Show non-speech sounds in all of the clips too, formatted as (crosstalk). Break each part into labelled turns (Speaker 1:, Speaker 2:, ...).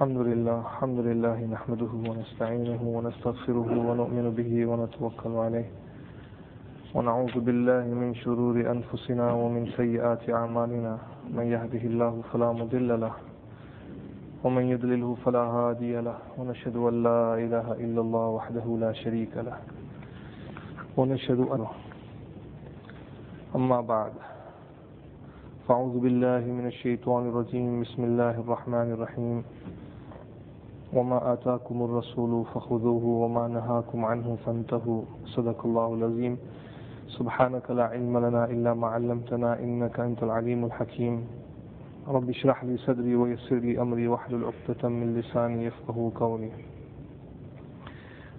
Speaker 1: الحمد لله الحمد لله نحمده ونستعينه ونستغفره ونؤمن به ونتوكل عليه. ونعوذ بالله من شرور أنفسنا ومن سيئات أعمالنا. من يهده الله فلا مضل له ومن يضلله فلا هادي له. ونشهد أن لا إله إلا الله وحده لا شريك له. ونشهد أن أما بعد فأعوذ بالله من الشيطان الرجيم. بسم الله الرحمن الرحيم. وما آتاكم الرسول فخذوه وما نهاكم عنه فانتهوا. صدق الله العظيم. سبحانك لا علم لنا إلا ما علمتنا إنك أنت العليم الحكيم. رب اشرح لي صدري ويسر لي أمري واحلل عقدة من لساني يفقه قولي.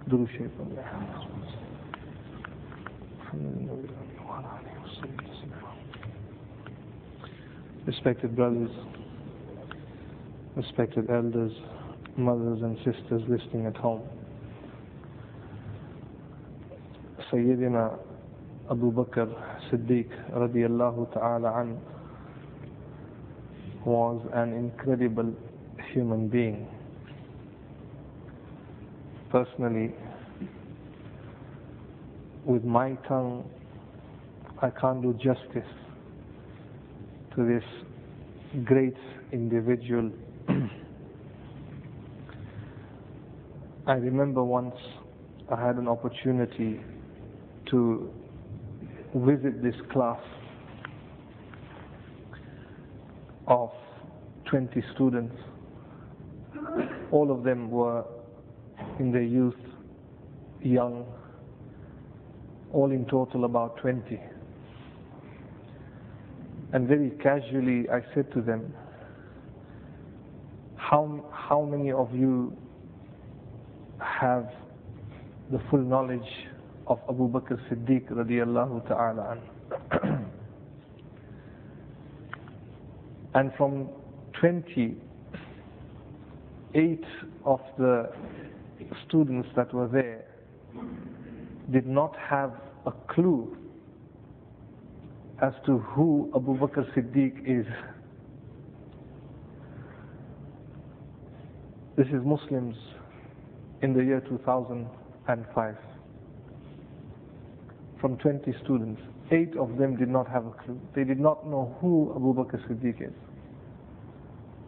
Speaker 1: درو الشيطان Respected brothers, respected elders, mothers and sisters listening at home. Sayyidina Abu Bakr Siddiq radiallahu ta'ala an was an incredible human being. Personally, with my tongue, I can't do justice to this great individual. I remember once I had an opportunity to visit this class of 20 students. All of them were in their youth, young, all in total about 20. And very casually I said to them, how, how many of you have the full knowledge of Abu Bakr Siddiq radiallahu ta'ala (clears throat) and from 28 of the students that were there did not have a clue as to who Abu Bakr Siddiq is. This is Muslims in the year 2005. From 20 students, eight of them did not have a clue. They did not know who Abu Bakr Siddiq is.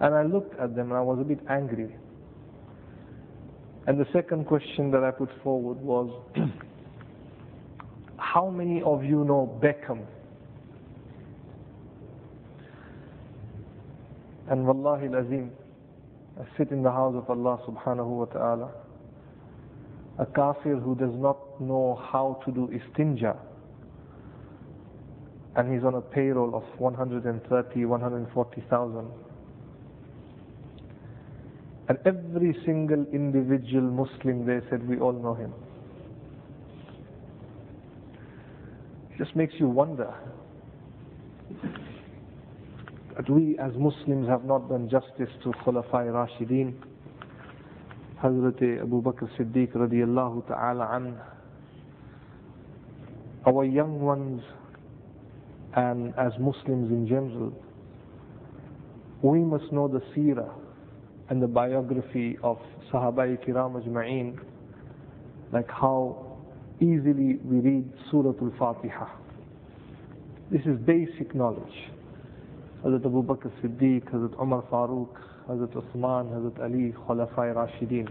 Speaker 1: And I looked at them and I was a bit angry. And the second question that I put forward was, (clears throat) how many of you know Beckham? And wallahi lazim, I sit in the house of Allah subhanahu wa ta'ala. A kafir who does not know how to do istinja. And he's on a payroll of 130, 140,000. And every single individual Muslim they said, we all know him. It just makes you wonder that we as Muslims have not done justice to Khulafai Rashideen, Hazrat Abu Bakr Siddiq radiallahu ta'ala an, our young ones and as Muslims in general, we must know the seerah and the biography of Sahaba Kiram Ajma'een, like how easily we read Surah Al-Fatiha. This is basic knowledge. Hazrat Abu Bakr Siddiq, Hazrat Umar Farooq, Hazrat Uthman, Hazrat Ali, Khulafai Rashideen.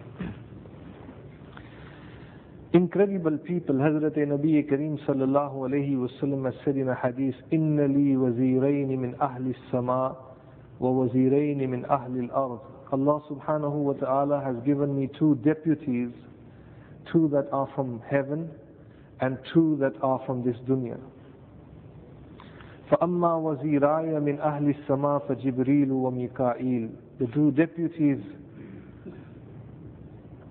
Speaker 1: Incredible people, Hazrat Nabi Kareem sallallahu alayhi wa sallam has said in a hadith, إِنَّ لِي وَزِيرَيْنِ مِنْ أَهْلِ السَّمَاءِ وَوَزِيرَيْنِ مِنْ أَهْلِ الْأَرْضِ Allah subhanahu wa ta'ala has given me two deputies, two that are from heaven and two that are from this dunya. فأما وزيراي من أهل السماء فجبريل وميكائيل The two deputies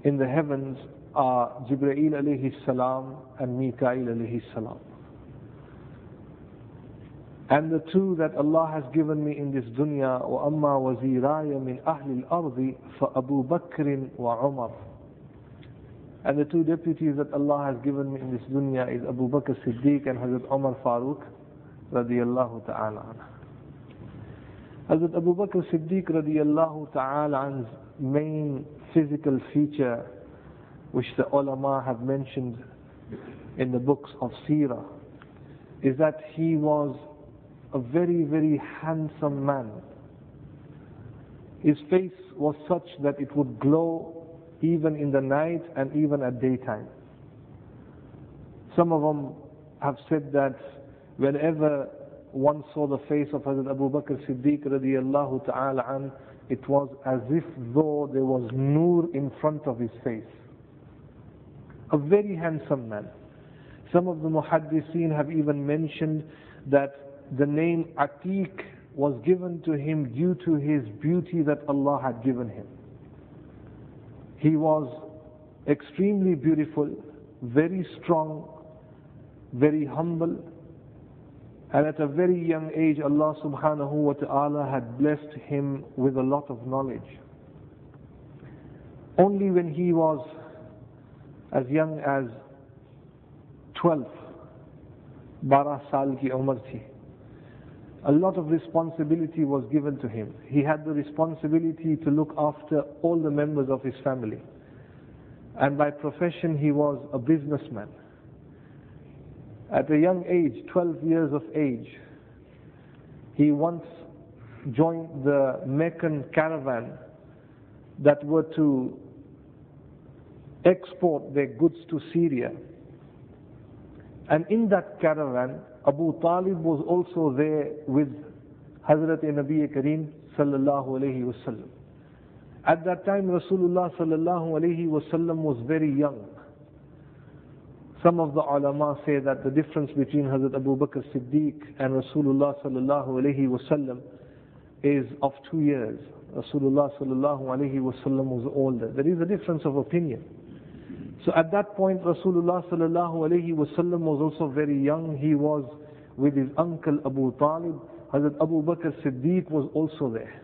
Speaker 1: in the heavens are Jibreel alayhi salam and Mikail alayhi salam. And the two that Allah has given me in this dunya وأما وزيراي من أهل الأرض فأبو بكر وعمر And the two deputies that Allah has given me in this dunya is Abu Bakr Siddiq and Hazrat Umar Farooq radiallahu ta'ala Hazrat Abu Bakr Siddiq radiallahu ta'ala an's main physical feature, which the ulama have mentioned in the books of Sirah, is that he was a very, very handsome man. His face was such that it would glow even in the night and even at daytime. Some of them have said that whenever one saw the face of Hazrat Abu Bakr Siddiq radiallahu ta'ala an, it was as if though there was nur in front of his face. A very handsome man. Some of the muhaddiseen have even mentioned that the name Atiq was given to him due to his beauty that Allah had given him. He was extremely beautiful, very strong, very humble, and at a very young age Allah subhanahu wa ta'ala had blessed him with a lot of knowledge. Only when he was as young as 12, Bara Sal ki umar thi, a lot of responsibility was given to him. He had the responsibility to look after all the members of his family. And by profession, he was a businessman. At a young age, 12 years of age, he once joined the Meccan caravan that were to export their goods to Syria. And in that caravan, Abu Talib was also there with Hazrat Nabi Kareem sallallahu alayhi wasallam. At that time Rasulullah sallallahu alayhi wasallam was very young. Some of the ulama say that the difference between Hazrat Abu Bakr Siddiq and Rasulullah sallallahu alayhi wasallam is of two years. Rasulullah sallallahu alayhi wasallam was older. There is a difference of opinion. So at that point, Rasulullah sallallahu alayhi wasallam was also very young. He was with his uncle Abu Talib. Hazrat Abu Bakr Siddiq was also there.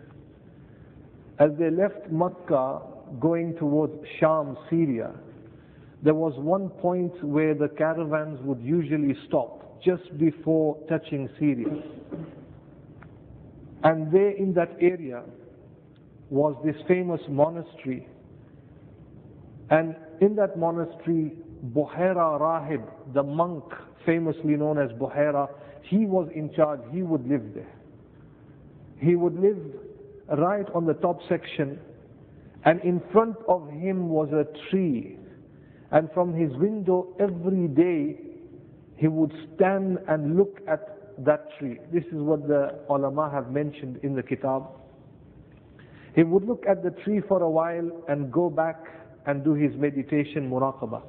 Speaker 1: As they left Makkah going towards Sham, Syria, there was one point where the caravans would usually stop just before touching Syria. And there in that area was this famous monastery. And in that monastery, Buhaira Rahib, the monk famously known as Buhaira, he was in charge, he would live there. He would live right on the top section, and in front of him was a tree. And from his window every day, he would stand and look at that tree. This is what the ulama have mentioned in the kitab. He would look at the tree for a while and go back and do his meditation muraqabah.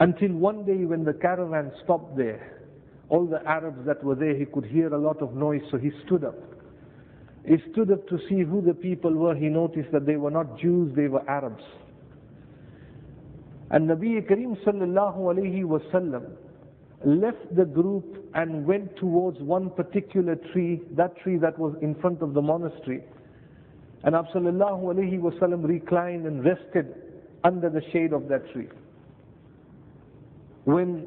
Speaker 1: Until one day when the caravan stopped there, all the Arabs that were there, he could hear a lot of noise, so he stood up. He stood up to see who the people were. He noticed that they were not Jews, they were Arabs. And Nabi Kareem sallallahu alayhi wasallam left the group and went towards one particular tree, that tree that was in front of the monastery. And Sallallahu alayhi wasallam reclined and rested under the shade of that tree. When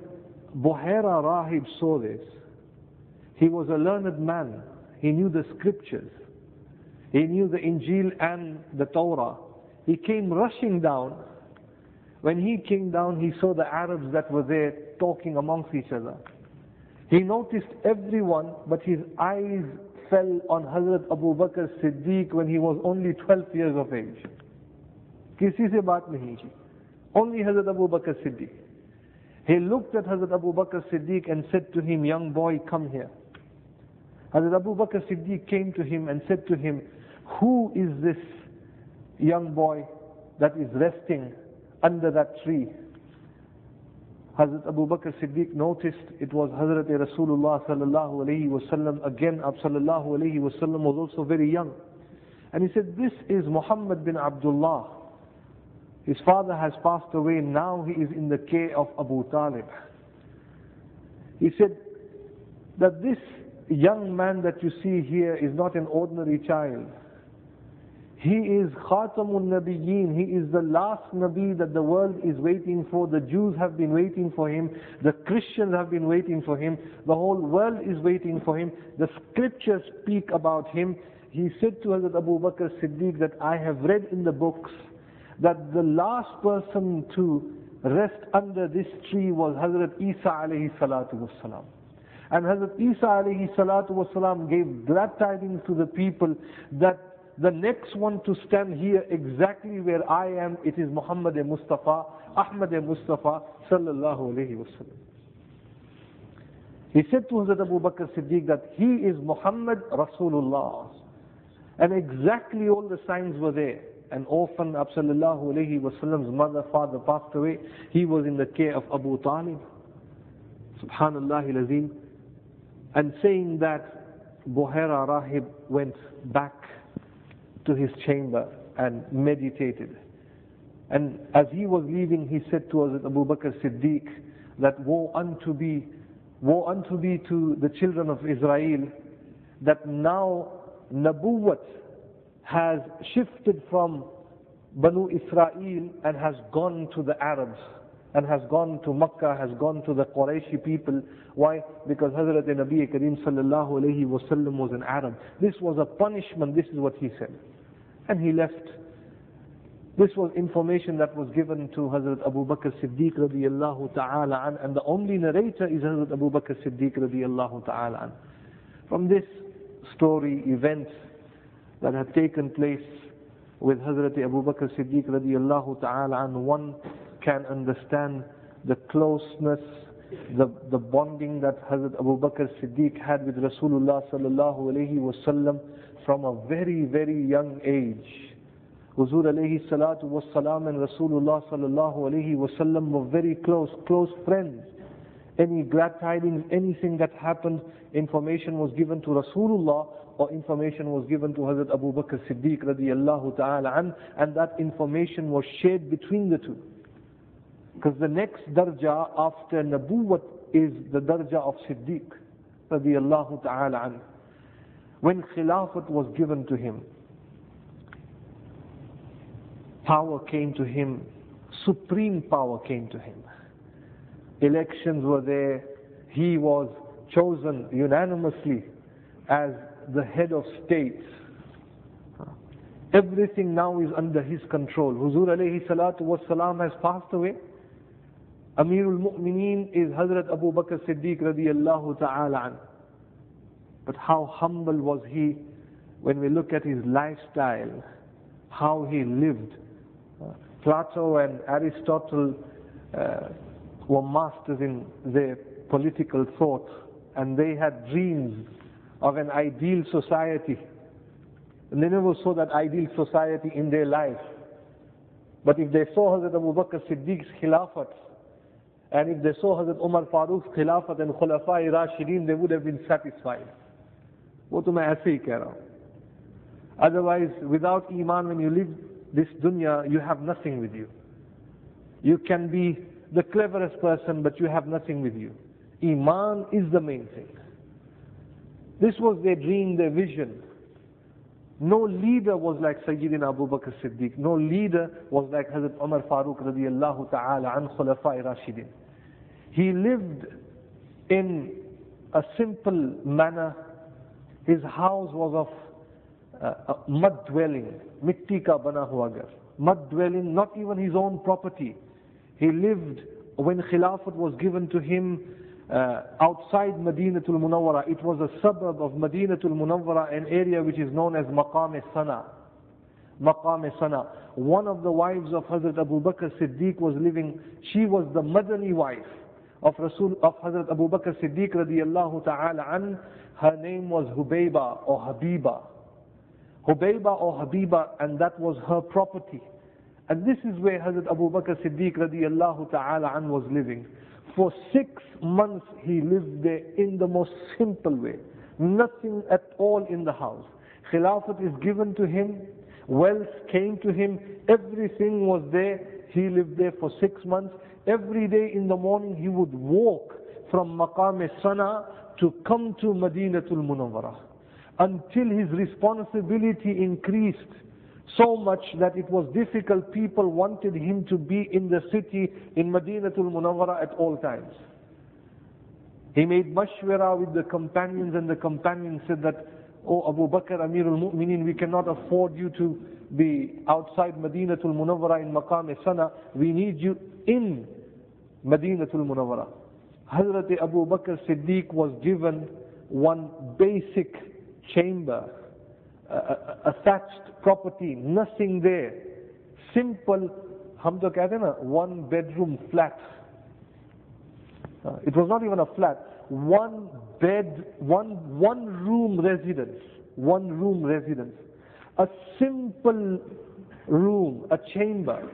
Speaker 1: Buhaira Rahib saw this, he was a learned man. He knew the scriptures. He knew the Injil and the Torah. He came rushing down. When he came down, he saw the Arabs that were there talking amongst each other. He noticed everyone, but his eyes fell on Hazrat Abu Bakr Siddiq when he was only 12 years of age. किसी से बात नहीं की only Hazrat Abu Bakr Siddiq. He looked at Hazrat Abu Bakr Siddiq and said to him, Young boy, come here. Hazrat Abu Bakr Siddiq came to him and said to him, Who is this young boy that is resting under that tree? Hazrat Abu Bakr Siddiq noticed it was Hazrat Rasulullah sallallahu alayhi wasallam. Again, Ab sallallahu alayhi wasallam was also very young. And he said, This is Muhammad bin Abdullah. His father has passed away, now he is in the care of Abu Talib. He said that this young man that you see here is not an ordinary child. He is Khatamun Nabiyyin. He is the last Nabi that the world is waiting for. The Jews have been waiting for him. The Christians have been waiting for him. The whole world is waiting for him. The scriptures speak about him. He said to Hazrat Abu Bakr Siddiq that I have read in the books that the last person to rest under this tree was Hazrat Isa alayhi salatu wasalam. And Hazrat Isa alayhi salatu wasalam gave glad tidings to the people that the next one to stand here exactly where I am, it is Muhammad Mustafa, Ahmad Mustafa, sallallahu alayhi wasallam. He said to Hazrat Abu Bakr Siddiq that he is Muhammad Rasulullah. And exactly all the signs were there. An orphan, sallallahu alayhi wasallam's mother, father passed away. He was in the care of Abu Talib. Subhanallah al And saying that Buhaira Rahib went back to his chamber and meditated. And as he was leaving, he said to us, Abu Bakr Siddiq, that woe unto be, woe unto be to the children of Israel, that now Nabuwat has shifted from Banu Israel and has gone to the Arabs and has gone to Makkah, has gone to the Qurayshi people. Why? Because Hazrat Nabi Kareem sallallahu alayhi wasallam was an Arab. This was a punishment, this is what he said and he left. This was information that was given to Hazrat Abu Bakr Siddiq radiallahu ta'ala an, and the only narrator is Hazrat Abu Bakr Siddiq radiallahu ta'ala an. From this story, event that had taken place with Hazrat Abu Bakr Siddiq radiallahu ta'ala an, one can understand the closeness, the, the bonding that Hazrat Abu Bakr Siddiq had with Rasulullah sallallahu alayhi wasallam from a very, very young age. Huzur alayhi salatu was salam and Rasulullah sallallahu alayhi wasallam were very close, close friends. Any glad tidings, anything that happened, information was given to Rasulullah or information was given to Hazrat Abu Bakr Siddiq radiallahu ta'ala an, and that information was shared between the two. Because the next darja after Nabuwat is the darja of Siddiq radiallahu ta'ala an when Khilafat was given to him, power came to him, supreme power came to him. Elections were there, he was chosen unanimously as the head of state. Everything now is under his control. Huzur alayhi salatu wasalam has passed away. Amirul Mu'mineen is Hazrat Abu Bakr Siddiq radiallahu ta'ala anhu. But how humble was he when we look at his lifestyle, how he lived. Uh, Plato and Aristotle uh, were masters in their political thought, and they had dreams of an ideal society. And they never saw that ideal society in their life. But if they saw Hazrat Abu Bakr Siddiq's Khilafat, and if they saw Hazrat Umar Farooq's Khilafat and Khulafa Rashidin, they would have been satisfied. वो तो मैं ऐसे ही कह रहा हूं otherwise without iman when you live this dunya you have nothing with you you can be the cleverest person but you have nothing with you iman is the main thing this was their dream their vision no leader was like Sayyidina Abu Bakr Siddiq. No leader was like Hazrat Umar Farooq radiallahu ta'ala an Khulafa'i Rashidin. He lived in a simple manner his house was of uh, mud dwelling, mitti ka bana hua ghar. Mud dwelling, not even his own property. He lived when Khilafat was given to him uh, outside Madinatul Munawwara. It was a suburb of Madinatul Munawwara, an area which is known as Maqam Sana. Maqam Sana. One of the wives of Hazrat Abu Bakr Siddiq was living, she was the Madani wife of Rasul of Hazrat Abu Bakr Siddiq radiallahu ta'ala an, her name was Hubayba or Habiba. Hubayba or Habiba, and that was her property. And this is where Hazrat Abu Bakr Siddiq radiallahu ta'ala an was living. For six months he lived there in the most simple way. Nothing at all in the house. Khilafat is given to him, wealth came to him, everything was there. He lived there for six months. Every day in the morning he would walk from Maqam Sana to come to Madinatul Munawwara until his responsibility increased So much that it was difficult. People wanted him to be in the city in Madinatul Munawwara at all times. He made mashwara with the companions and the companions said that, Oh Abu Bakr Amirul Mu'mineen, we cannot afford you to be outside Madinatul Munawwara in Maqam Sana. We need you in Madinatul Munawwara. Hazrat Abu Bakr Siddiq was given one basic chamber, a, a, a thatched property, nothing there. Simple, hum to kehte na, one bedroom flat. Uh, it was not even a flat, one bed, one, one room residence, one room residence. A simple room, a chamber.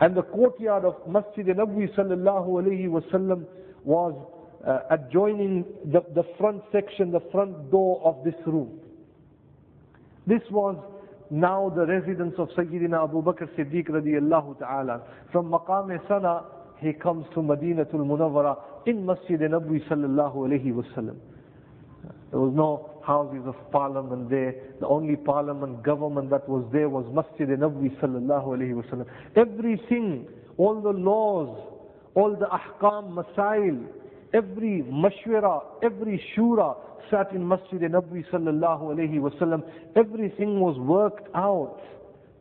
Speaker 1: And the courtyard of Masjid Nabawi sallallahu alayhi wasallam was uh, adjoining the, the front section, the front door of this room. This was now the residence of Sayyidina Abu Bakr Siddiq radiallahu ta'ala. From Maqam Sana, he comes to Madinatul Munawwara in Masjid Nabawi sallallahu alayhi wasallam. There was no houses of parliament there. The only parliament government that was there was Masjid Nabawi sallallahu alayhi wasallam. Everything, all the laws, all the ahkam, masail, every mashwara, every shura sat in Masjid Nabawi sallallahu alayhi wasallam. Everything was worked out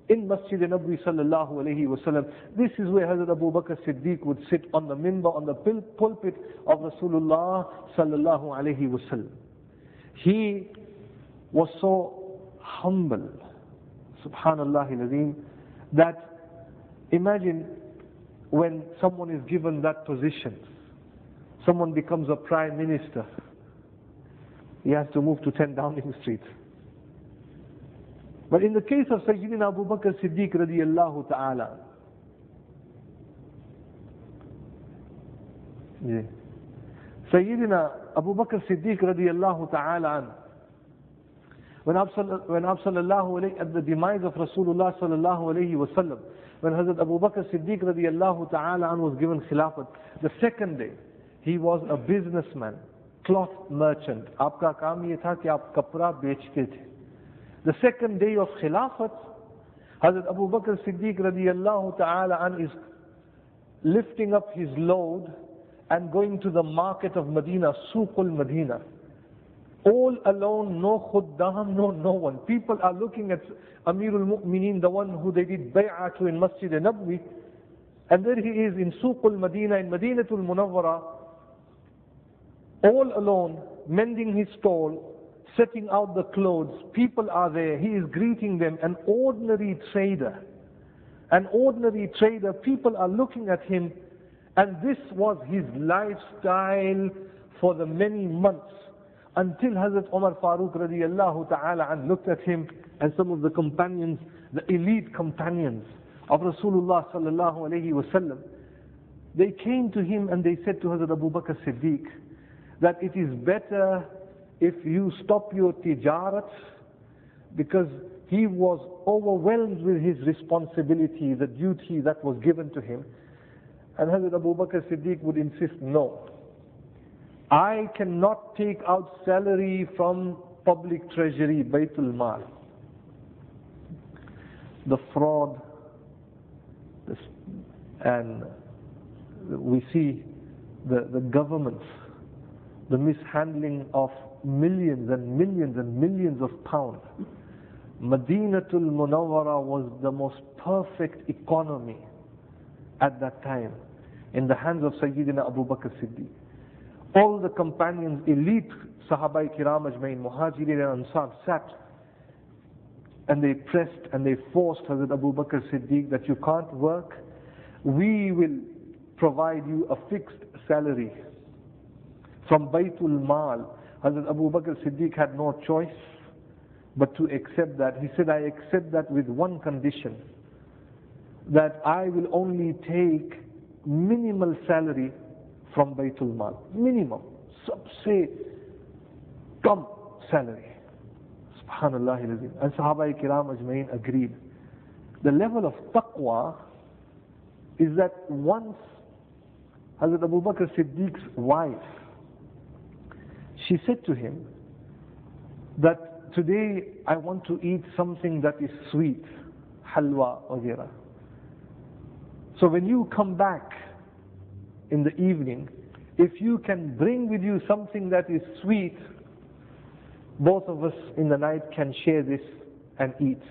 Speaker 1: in Masjid Nabawi sallallahu alayhi wasallam. This is where Hazrat Abu Bakr Siddiq would sit on the minbar, on the pulpit of Rasulullah sallallahu alayhi wasallam. He was so humble, subhanallah al that imagine when someone is given that position, someone becomes a prime minister, he has to move to 10 Downing Street. But in the case of Sayyidina Abu Bakr Siddiq radiallahu ta'ala, yeah. Sayyidina Abu Bakr Siddiq radiallahu ta'ala an, when Sallallahu at the demise of Rasulullah sallallahu alayhi wasallam, when Hazrat Abu Bakr Siddiq radiallahu ta'ala an was given khilafat, the second day, he was a businessman, cloth merchant. आपका काम ये था कि आप कपड़ा बेचते थे. The second day of khilafat, Hazrat Abu Bakr Siddiq radiallahu ta'ala an is lifting up his load and going to the market of Medina, Suqul Medina. All alone, no khuddam, no no one. People are looking at Amirul Mu'mineen, the one who they did bay'ah to in Masjid Nabwi, and there he is in Suqul Medina, in Madinatul Munawwara, all alone, mending his stall, setting out the clothes. People are there. He is greeting them. An ordinary trader. An ordinary trader. People are looking at him and this was his lifestyle for the many months until Hazrat Umar Farooq radiallahu ta'ala and looked at him and some of the companions, the elite companions of Rasulullah sallallahu alayhi wasallam. They came to him and they said to Hazrat Abu Bakr Siddiq that it is better if you stop your tijarat because he was overwhelmed with his responsibility, the duty that was given to him. And Hazrat Abu Bakr Siddiq would insist, no. I cannot take out salary from public treasury, Baytul Mal. The fraud, and we see the, the governments, the mishandling of millions and millions and millions of pounds. Madinatul Munawwara was the most perfect economy at that time in the hands of Sayyidina Abu Bakr Siddiq. All the companions, elite Sahaba Kiram Ajmain, Muhajirin and Ansar sat and they pressed and they forced Hazrat Abu Bakr Siddiq that you can't work, we will provide you a fixed salary. From Baytul Mal, Hazrat Abu Bakr Siddiq had no choice but to accept that. He said, I accept that with one condition, that I will only take minimal salary from Baytul Mal. Minimum. Say, come salary. Subhanallah. And Sahaba Kiram Ajmain agreed. The level of taqwa is that once Hazrat Abu Bakr Siddiq's wife, she said to him that today I want to eat something that is sweet, halwa, wagera. So when you come back in the evening, if you can bring with you something that is sweet, both of us in the night can share this and eat.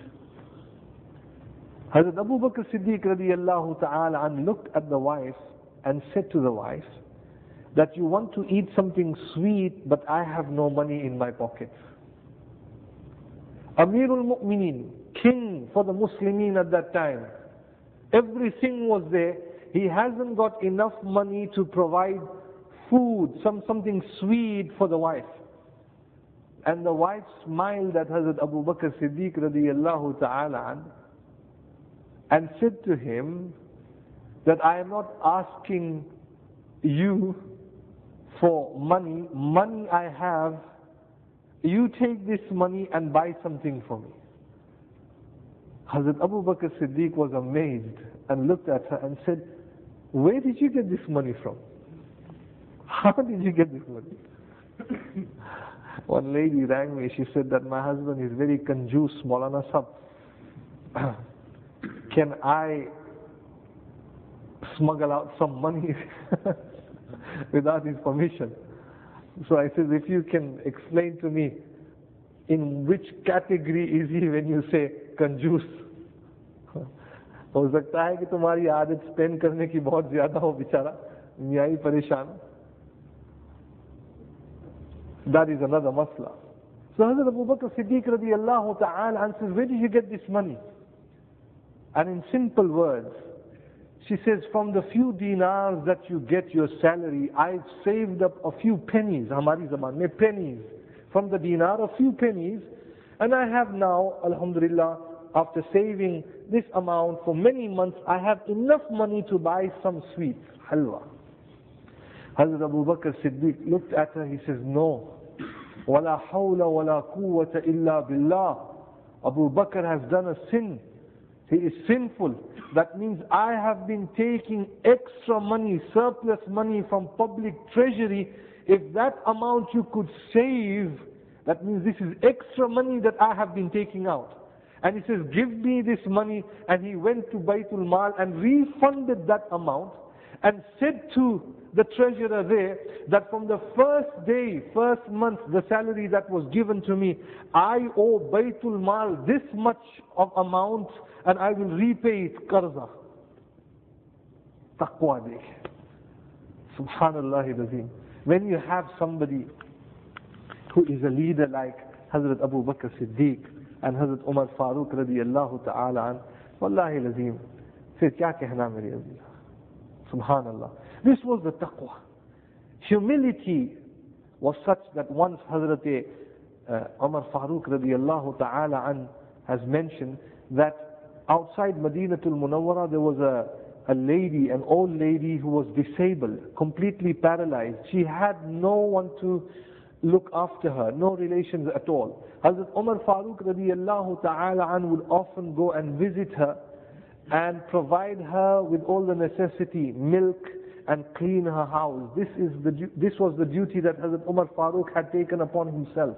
Speaker 1: Hazrat Abu Bakr Siddiq radiallahu ta'ala looked at the wife and said to the wife that you want to eat something sweet but I have no money in my pocket. Amirul Mu'mineen, king for the Muslimin at that time, everything was there. He hasn't got enough money to provide food, some, something sweet for the wife. And the wife smiled at Hazrat Abu Bakr Siddiq radiallahu ta'ala and said to him that I am not asking you for money. Money I have, you take this money and buy something for me. Hazrat Abu Bakr Siddiq was amazed and looked at her and said, Where did you get this money from? How did you get this money? One lady rang me, she said that my husband is very conjuice, Maulana Sab. (clears throat) Can I smuggle out some money (laughs) without his permission? So I said, if you can explain to me in which category is he when you say conjuice? हो सकता है कि तुम्हारी आदत spend करने की बहुत ज्यादा हो बेचारा मियाँ ही परेशान that is another masla. So Hazrat Abu Bakr Siddiq radiallahu ta'ala answers, where did you get this money? And in simple words, she says, from the few dinars that you get your salary, I've saved up a few pennies, hamari zaman, mein pennies. From the dinar, a few pennies. And I have now, alhamdulillah, after saving this amount for many months, I have enough money to buy some sweets, halwa. Hazrat Abu Bakr Siddiq looked at her, he says, no, وَلَا حَوْلَ وَلَا قُوَّةَ إِلَّا بِاللَّهِ Abu Bakr has done a sin. He is sinful. That means I have been taking extra money, surplus money from public treasury. If that amount you could save, that means this is extra money that I have been taking out. And he says, give me this money. And he went to Baytul Mal and refunded that amount and said to the treasurer there that from the first day, first month, the salary that was given to me, I owe Baytul Mal this much of amount and I will repay it qarza. Taqwa. Subhanallah Azim. When you have somebody who is a leader like Hazrat Abu Bakr Siddiq and Hazrat Umar Farooq radiallahu taalaan, an, Wallahi lazim, پھر کیا کہنا میرے عزیز This was the taqwa. Humility was such that once Hazrat uh, Umar Farooq radiallahu taalaan has mentioned that outside Madinatul Munawwara there was a, a lady, an old lady who was disabled, completely paralyzed. She had no one to look after her, no relations at all. Hazrat Umar Farooq radiallahu ta'ala would often go and visit her and provide her with all the necessity, milk, and clean her house. This, is the, this was the duty that Hazrat Umar Farooq had taken upon himself.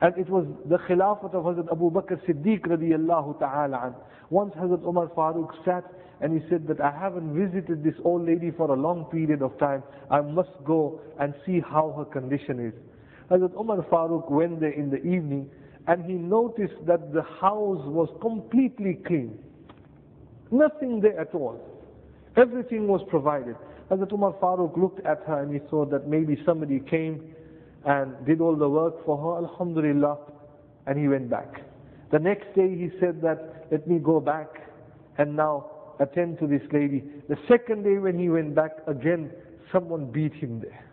Speaker 1: And it was the khilafat of Hazrat Abu Bakr Siddiq radiallahu ta'ala Once Hazrat Umar Farooq sat and he said that I haven't visited this old lady for a long period of time. I must go and see how her condition is. Hazrat Umar Farooq went there in the evening and he noticed that the house was completely clean. Nothing there at all. Everything was provided. Hazrat Umar Farooq looked at her and he saw that maybe somebody came and did all the work for her, Alhamdulillah, and he went back. The next day he said that, let me go back and now attend to this lady. The second day when he went back, again, someone beat him there.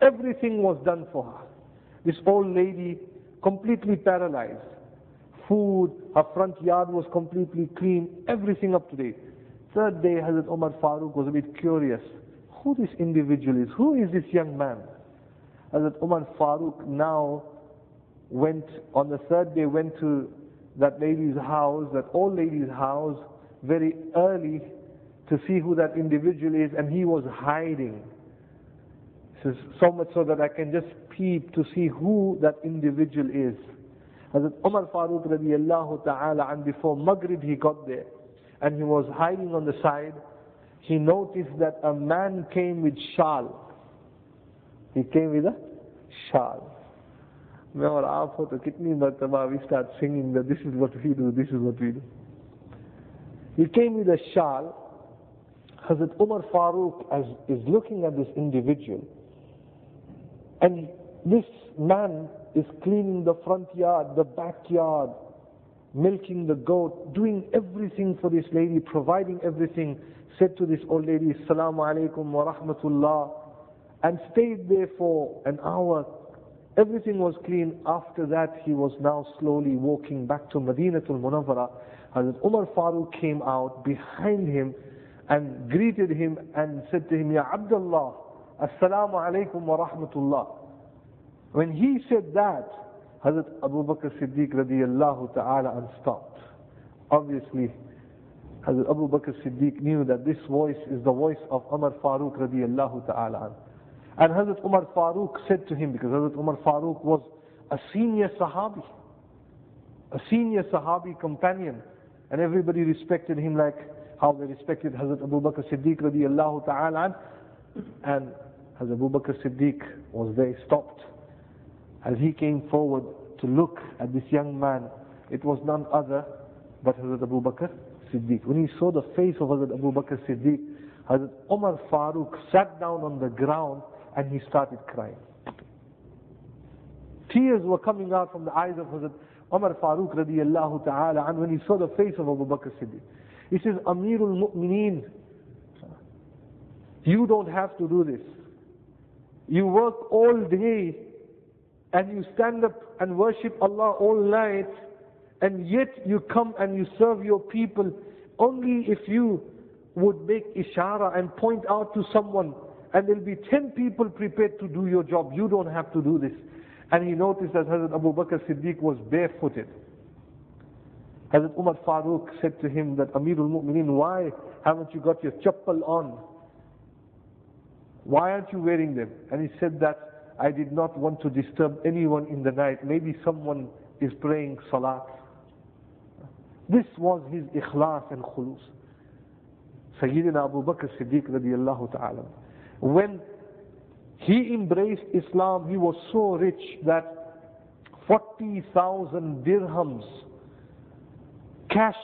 Speaker 1: Everything was done for her. This old lady, completely paralyzed food, her front yard was completely clean, everything up to date. Third day, Hazrat Umar Farooq was a bit curious. Who this individual is? Who is this young man? Hazrat Umar Farooq now went, on the third day, went to that lady's house, that old lady's house, very early to see who that individual is, and he was hiding. Says, so much so that I can just peep to see who that individual is. Hazrat Umar Farooq radiallahu ta'ala, and before Maghrib he got there, and he was hiding on the side, he noticed that a man came with shal. He came with a shawl. Main aur aap ho to kitni martaba we start singing that this is what we do, this is what we do. He came with a shawl. Hazrat Umar Farooq is looking at this individual and this man is cleaning the front yard, the backyard, milking the goat, doing everything for this lady, providing everything, said to this old lady, Assalamu alaikum wa rahmatullah and stayed there for an hour. Everything was clean. After that, he was now slowly walking back to Madinatul Munawwara. Hazrat Umar Farooq came out behind him and greeted him and said to him, Ya Abdullah, Assalamu alaikum wa rahmatullah. When he said that, Hazrat Abu Bakr Siddiq radiallahu ta'ala and stopped. Obviously, Hazrat Abu Bakr Siddiq knew that this voice is the voice of Umar Farooq radiallahu ta'ala. And Hazrat Umar Farooq said to him, because Hazrat Umar Farooq was a senior Sahabi, a senior Sahabi companion, and everybody respected him like how they respected Hazrat Abu Bakr Siddiq radiallahu ta'ala. And Hazrat Abu Bakr Siddiq was there, stopped. As he came forward to look at this young man, it was none other but Hazrat Abu Bakr Siddiq. When he saw the face of Hazrat Abu Bakr Siddiq, Hazrat Umar Farooq sat down on the ground and he started crying. Tears were coming out from the eyes of Hazrat Umar Farooq radiallahu ta'ala and when he saw the face of Abu Bakr Siddiq. He says, Amirul Mu'mineen, you don't have to do this. You work all day and you stand up and worship Allah all night, and yet you come and you serve your people only if you would make ishara and point out to someone, and there'll be ten people prepared to do your job. You don't have to do this. And he noticed that Hazrat Abu Bakr Siddiq was barefooted. Hazrat Umar Farooq said to him that Amirul Mu'mineen, why haven't you got your chappal on? Why aren't you wearing them? And he said that I did not want to disturb anyone in the night. Maybe someone is praying salat. This was his ikhlas and khulus. Sayyidina Abu Bakr Siddiq radiallahu ta'ala. When he embraced Islam, he was so rich that 40,000 dirhams, cash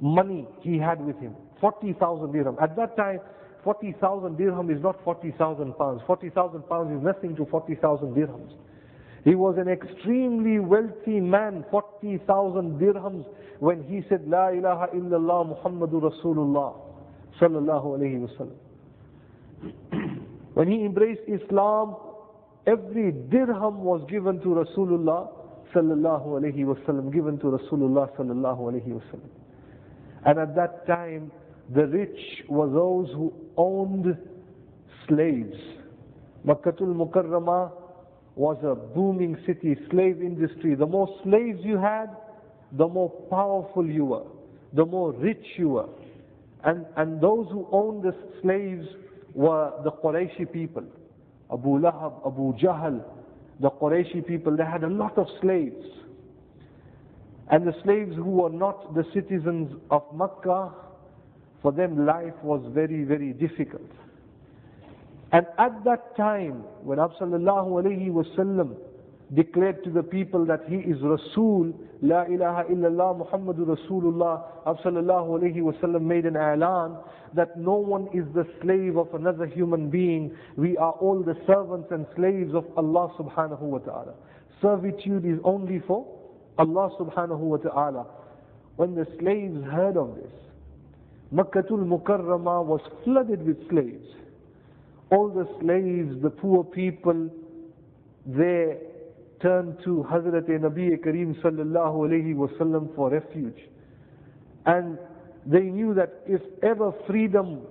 Speaker 1: money he had with him. 40,000 dirhams. At that time, 40,000 dirham is not 40,000 pounds. 40,000 pounds is nothing to 40,000 dirhams. He was an extremely wealthy man, 40,000 dirhams, when he said, La ilaha illallah Muhammadur Rasulullah sallallahu alayhi wasallam. When he embraced Islam, every dirham was given to Rasulullah sallallahu alayhi wasallam, given to Rasulullah sallallahu alayhi wasallam. And at that time, the rich were those who owned slaves. Makkatul Mukarramah was a booming city, slave industry. The more slaves you had, the more powerful you were, the more rich you were. And, and those who owned the slaves were the Qurayshi people. Abu Lahab, Abu Jahl, the Qurayshi people, they had a lot of slaves. And the slaves who were not the citizens of Makkah, for them life was very, very difficult. And at that time, when Sallallahu alayhi wasallam declared to the people that he is Rasul, La ilaha illallah Muhammadur Rasulullah, Sallallahu alayhi wasallam made an alan that no one is the slave of another human being. We are all the servants and slaves of Allah subhanahu wa ta'ala. Servitude is only for Allah subhanahu wa ta'ala. When the slaves heard of this, Makkatul Mukarrama was flooded with slaves. All the slaves, the poor people, they turned to Hazrat Nabi Kareem sallallahu alayhi wasallam for refuge. And they knew that if ever freedom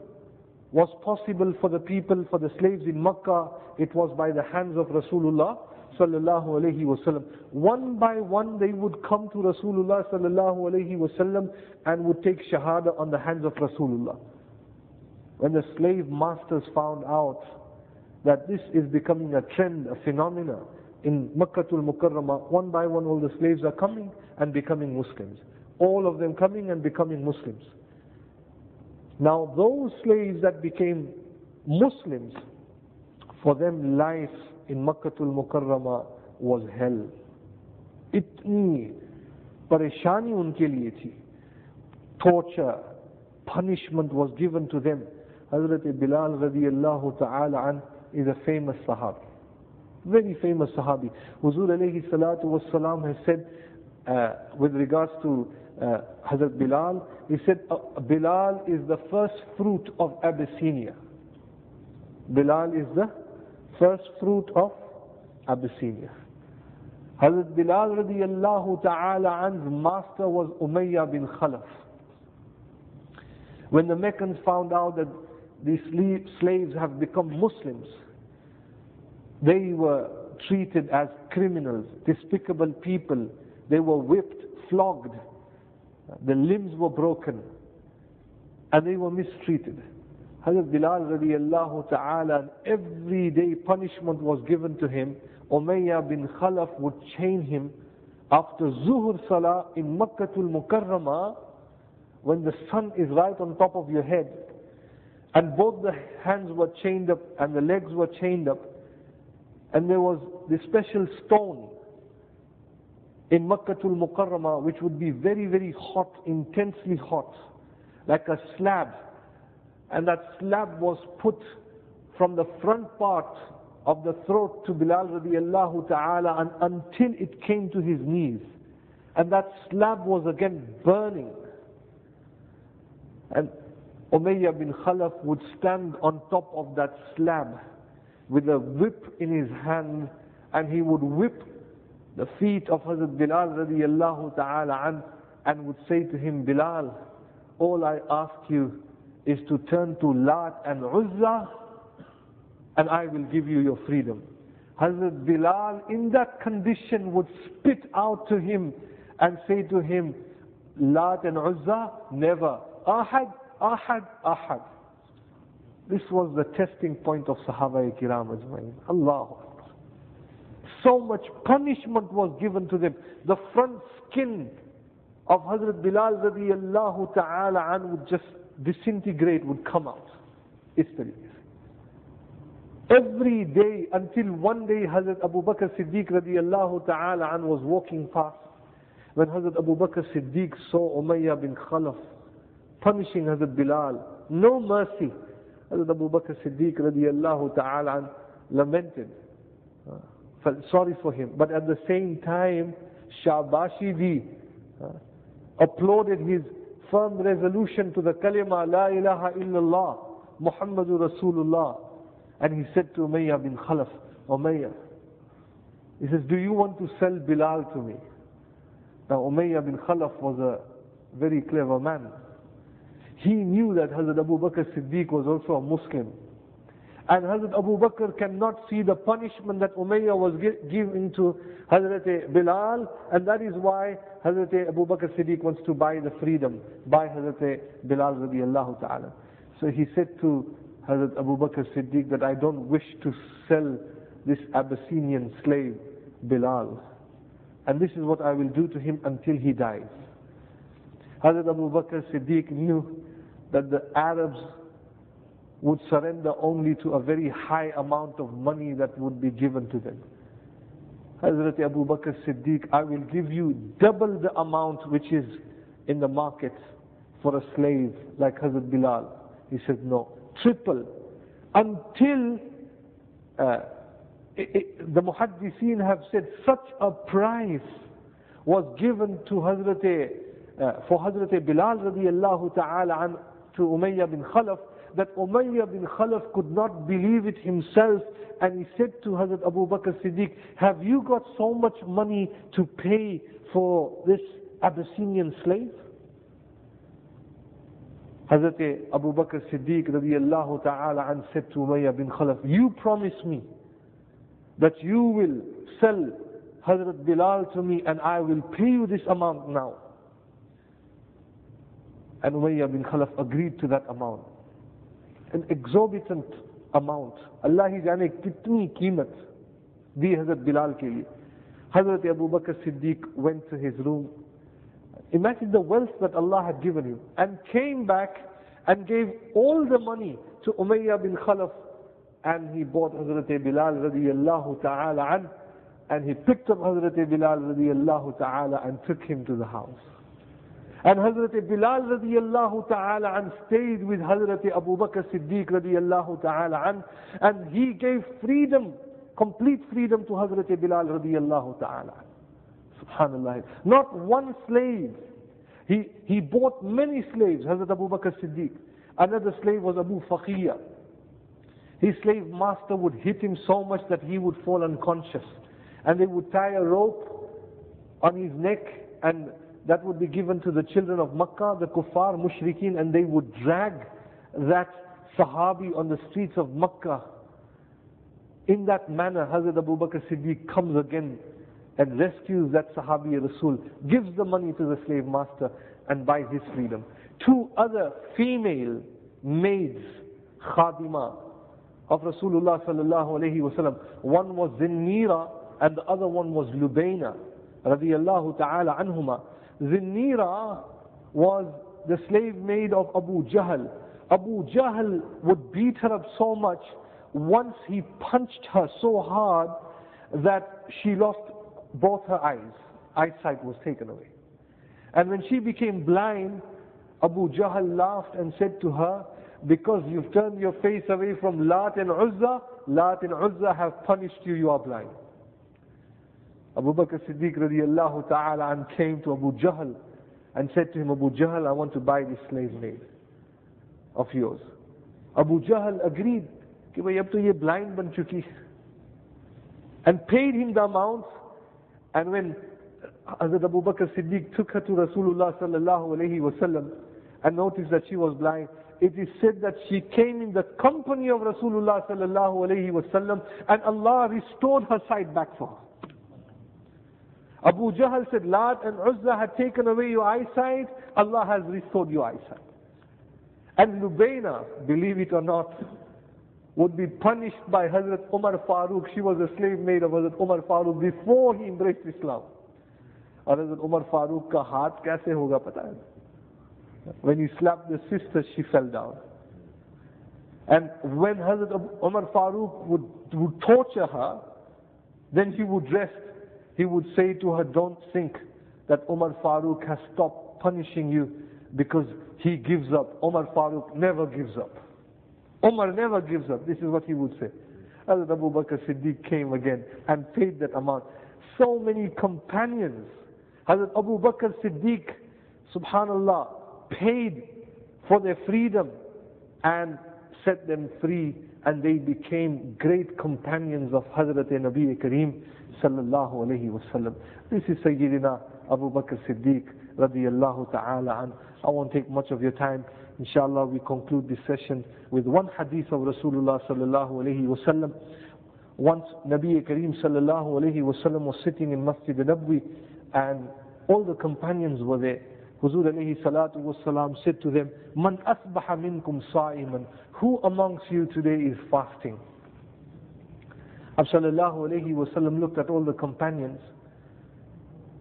Speaker 1: was possible for the people, for the slaves in Makkah, it was by the hands of Rasulullah sallallahu alayhi wasallam. One by one they would come to Rasulullah sallallahu alayhi wasallam and would take shahada on the hands of Rasulullah. When the slave masters found out that this is becoming a trend, a phenomena, in Makkatul Mukarramah, one by one all the slaves are coming and becoming Muslims. All of them coming and becoming Muslims. Now those slaves that became Muslims, for them life in Makkatul Mukarramah was hell. इतनी परेशानी उनके लिए थी torture, punishment was given to them. Hazrat Bilal radiallahu ta'ala an is a famous Sahabi. Very famous Sahabi. Huzur alayhi salatu was salam has said, uh, with regards to uh, Hazrat Bilal, he said, uh, Bilal is the first fruit of Abyssinia. Bilal is the first fruit of Abyssinia. Hazrat Bilal radiallahu ta'ala an's master was Umayyah bin Khalaf. When the Meccans found out that these slaves have become Muslims, they were treated as criminals, despicable people. They were whipped, flogged, the limbs were broken, and they were mistreated. Hazrat Bilal radiallahu ta'ala, every day punishment was given to him. Umayyah bin Khalaf would chain him after Zuhur Salah in Makkatul Mukarramah when the sun is right on top of your head and both the hands were chained up and the legs were chained up and there was this special stone in Makkatul Mukarramah which would be very very hot, intensely hot like a slab. And that slab was put from the front part of the throat to Bilal radiallahu ta'ala and until it came to his knees. And that slab was again burning. And Umayyah bin Khalaf would stand on top of that slab with a whip in his hand and he would whip the feet of Hazrat Bilal radiallahu ta'ala an, and would say to him, Bilal, all I ask you is to turn to Lat and Uzza and I will give you your freedom. Hazrat Bilal in that condition would spit out to him and say to him, Lat and Uzza, never. Ahad, Ahad, Ahad. This was the testing point of Sahaba Kiram Ajmain. Allah. So much punishment was given to them. The front skin of Hazrat Bilal radiallahu ta'ala an would just disintegrate, would come out. Every day until one day Hazrat Abu Bakr Siddiq radiallahu ta'ala an was walking past. When Hazrat Abu Bakr Siddiq saw Umayyah bin Khalaf punishing Hazrat Bilal. No mercy. Hazrat Abu Bakr Siddiq radiallahu ta'ala lamented. Uh, felt sorry for him. But at the same time, Shahbashidi uh, applauded his firm resolution to the kalima La ilaha illallah Muhammadur Rasulullah. And he said to Umayyah bin Khalaf, Umayyah, he says, do you want to sell Bilal to me? Now Umayyah bin Khalaf was a very clever man. He knew that Hazrat Abu Bakr Siddiq was also a Muslim. And Hazrat Abu Bakr cannot see the punishment that Umayyah was giving to Hazrat Bilal, and that is why Hazrat Abu Bakr Siddiq wants to buy the freedom, buy Hazrat Bilal radiallahu ta'ala. So he said to Hazrat Abu Bakr Siddiq that I don't wish to sell this Abyssinian slave, Bilal. And this is what I will do to him until he dies. Hazrat Abu Bakr Siddiq knew that the Arabs would surrender only to a very high amount of money that would be given to them. Hazrat Abu Bakr Siddiq, I will give you double the amount which is in the market for a slave like Hazrat Bilal. He said, no, triple. Until uh, it, it, the Muhaddiseen have said such a price was given to Hazrat Uh, for Hazrat Bilal radiallahu ta'ala to Umayyah bin Khalaf, that Umayyah bin Khalaf could not believe it himself and he said to Hazrat Abu Bakr Siddiq, have you got so much money to pay for this Abyssinian slave? Hazrat Abu Bakr Siddiq radiallahu ta'ala said to Umayyah bin Khalaf, you promise me that you will sell Hazrat Bilal to me and I will pay you this amount now And Umayyah bin Khalaf agreed to that amount. An exorbitant amount. Allah ही जाने कितनी कीमत दी हजरत बिलाल के लिए Hazrat Abu Bakr Siddiq went to his room. Imagine the wealth that Allah had given him and came back and gave all the money to Umayyah bin Khalaf and he bought Hazrat Bilal radiallahu ta'ala an and he picked up Hazrat Bilal radiallahu ta'ala and took him to the house. And Hazrat Bilal radiallahu ta'ala an stayed with Hazrat Abu Bakr Siddiq radiallahu ta'ala an and he gave freedom complete freedom to Hazrat Bilal radiallahu ta'ala. Subhanallah. Not one slave. He, he bought many slaves, Hazrat Abu Bakr Siddiq. Another slave was Abu Faqiyya. His slave master would hit him so much that he would fall unconscious. And they would tie a rope on his neck and that would be given to the children of Makkah, the kuffar, mushrikeen, and they would drag that sahabi on the streets of Makkah in that manner, Hazrat Abu Bakr Siddiq comes again and rescues that Sahabi Rasul, gives the money to the slave master and buys his freedom. Two other female maids, khadima of Rasulullah sallallahu alayhi wasallam. One was Zinnira and the other one was Lubayna radiyallahu ta'ala anhuma. Zinnira was the slave maid of Abu Jahl. Abu Jahl would beat her up so much once he punched her so hard that she lost both her eyes. Eyesight was taken away. And when she became blind, Abu Jahl laughed and said to her, because you've turned your face away from Lat and Uzza, Lat and Uzza have punished you, you are blind. Abu Bakr Siddiq radiallahu ta'ala and came to Abu Jahl and said to him, Abu Jahl, I want to buy this slave maid of yours. Abu Jahl agreed कि भाई अब तो ये blind बन चुकी and paid him the amount and when Hazrat Abu Bakr Siddiq took her to Rasulullah sallallahu alayhi wasallam and noticed that she was blind it is said that she came in the company of Rasulullah sallallahu alayhi wasallam and Allah restored her sight back for her Abu Jahl said "Lat and Uzza had taken away your eyesight, Allah has restored your eyesight. And Lubaina, believe it or not, would be punished by Hazrat Umar Farooq. She was a slave maid of Hazrat Umar Farooq before he embraced Islam. And Hazrat Umar Farooq का हाथ कैसे होगा When he slapped the sister, she fell down. And when Hazrat Umar Farooq would, would torture her, then he would rest he would say to her don't think that Umar Farooq has stopped punishing you because he gives up Umar Farooq never gives up Umar never gives up. This is what he would say. Hazrat Abu Bakr Siddiq came again and paid that amount. So many companions. Hazrat Abu Bakr Siddiq, subhanallah, paid for their freedom and set them free and they became great companions of Hazrat Nabi Kareem sallallahu alayhi. This is Sayyidina Abu Bakr Siddiq radiyallahu ta'ala an. I won't take much of your time. Inshallah, we conclude this session with one hadith of Rasulullah sallallahu alayhi wasallam. Once Nabi Kareem sallallahu alayhi wasallam was sitting in Masjid al-Nabwi and all the companions were there. Huzur alayhi salatu wasalam said to them, Man asbaha minkum sa'iman. Who amongst you today is fasting? Sallallahu alayhi wasallam looked at all the companions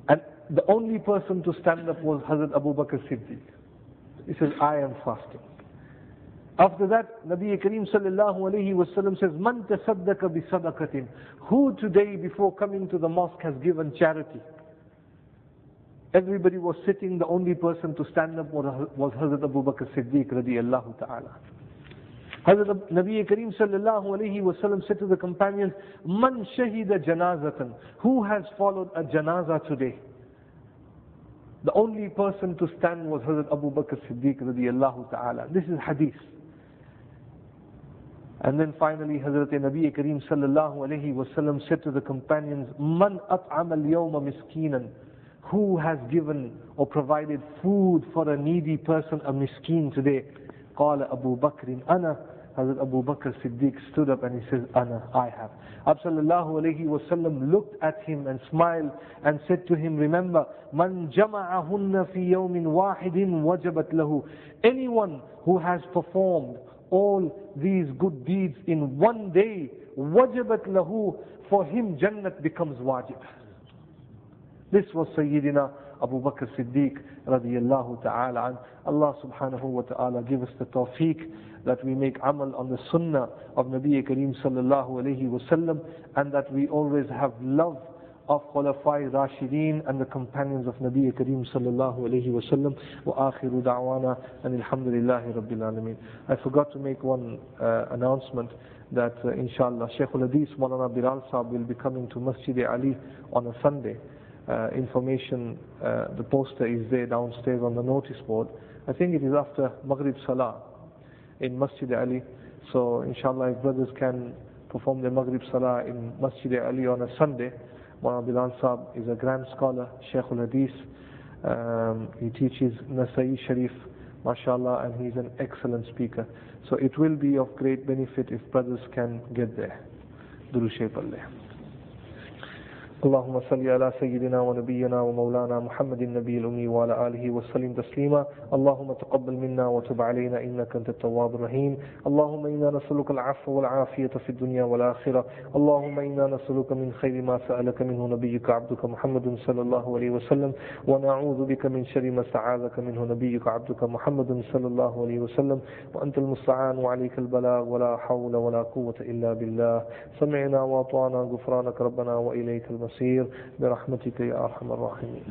Speaker 1: and the only person to stand up was Hazrat Abu Bakr Siddiq. He says, I am fasting. After that, Nabi Kareem sallallahu alayhi wasallam says, Man tasaddaqa bi sadaqatin. Who today before coming to the mosque has given charity? Everybody was sitting, the only person to stand up was Hazrat Abu Bakr Siddiq radiallahu ta'ala. Hazrat Nabi Kareem sallallahu alayhi wasallam said to the companions, Man shahida janazatan. Who has followed a janaza today? The only person to stand was Hazrat Abu Bakr Siddiq radiallahu ta'ala. This is hadith. And then finally Hazrat Nabi Kareem sallallahu alayhi wasallam said to the companions, Man at'am al-yawma miskinan. Who has given or provided food for a needy person, a miskin today? قال أبو بكر أنا Hazrat Abu Bakr Siddiq stood up and he says, Ana, I have. Absallallahu alayhi wasallam looked at him and smiled and said to him, remember, Man jama'ahunna fi yawmin wahidin wajabat lahu. Anyone who has performed all these good deeds in one day, wajibat lahu, for him Jannat becomes wajib. This was Sayyidina Abu Bakr Siddiq radiyallahu ta'ala. Allah subhanahu wa ta'ala give us the tawfiq that we make amal on the sunnah of Nabi Kareem sallallahu alayhi wasallam and that we always have love of Khulafai Rashideen and the companions of Nabi Kareem sallallahu alayhi wasallam wa akhiru da'wana and alhamdulillahi rabbil alameen. I forgot to make one uh, announcement that uh, inshallah Shaykh al-Hadith Maulana Bilal Sahib will be coming to Masjid Ali on a Sunday. Uh, information, uh, the poster is there downstairs on the notice board. I think it is after Maghrib Salah in Masjid Ali. So inshallah if brothers can perform the Maghrib Salah in Masjid Ali on a Sunday, Maulana Bilal Saab is a grand scholar, Shaykh al-Hadith. Um, he teaches Nasai Sharif, mashallah, and he's an excellent speaker. So it will be of great benefit if brothers can get there. Duru. اللهم صل على سيدنا ونبينا ومولانا محمد النبي الأمي وعلى آله وسلم تسليما. اللهم تقبل منا وتب علينا إنك أنت التواب الرحيم. اللهم إنا نسألك العفو والعافية في الدنيا والآخرة. اللهم إنا نسألك من خير ما سألك منه نبيك عبدك محمد صلى الله عليه وسلم. ونعوذ بك من شر ما استعاذك منه نبيك عبدك محمد صلى الله عليه وسلم. وأنت المستعان وعليك البلاغ. ولا حول ولا قوة إلا بالله. سمعنا وأطعنا غفرانك ربنا وإليك المصير برحمتك يا أرحم الراحمين.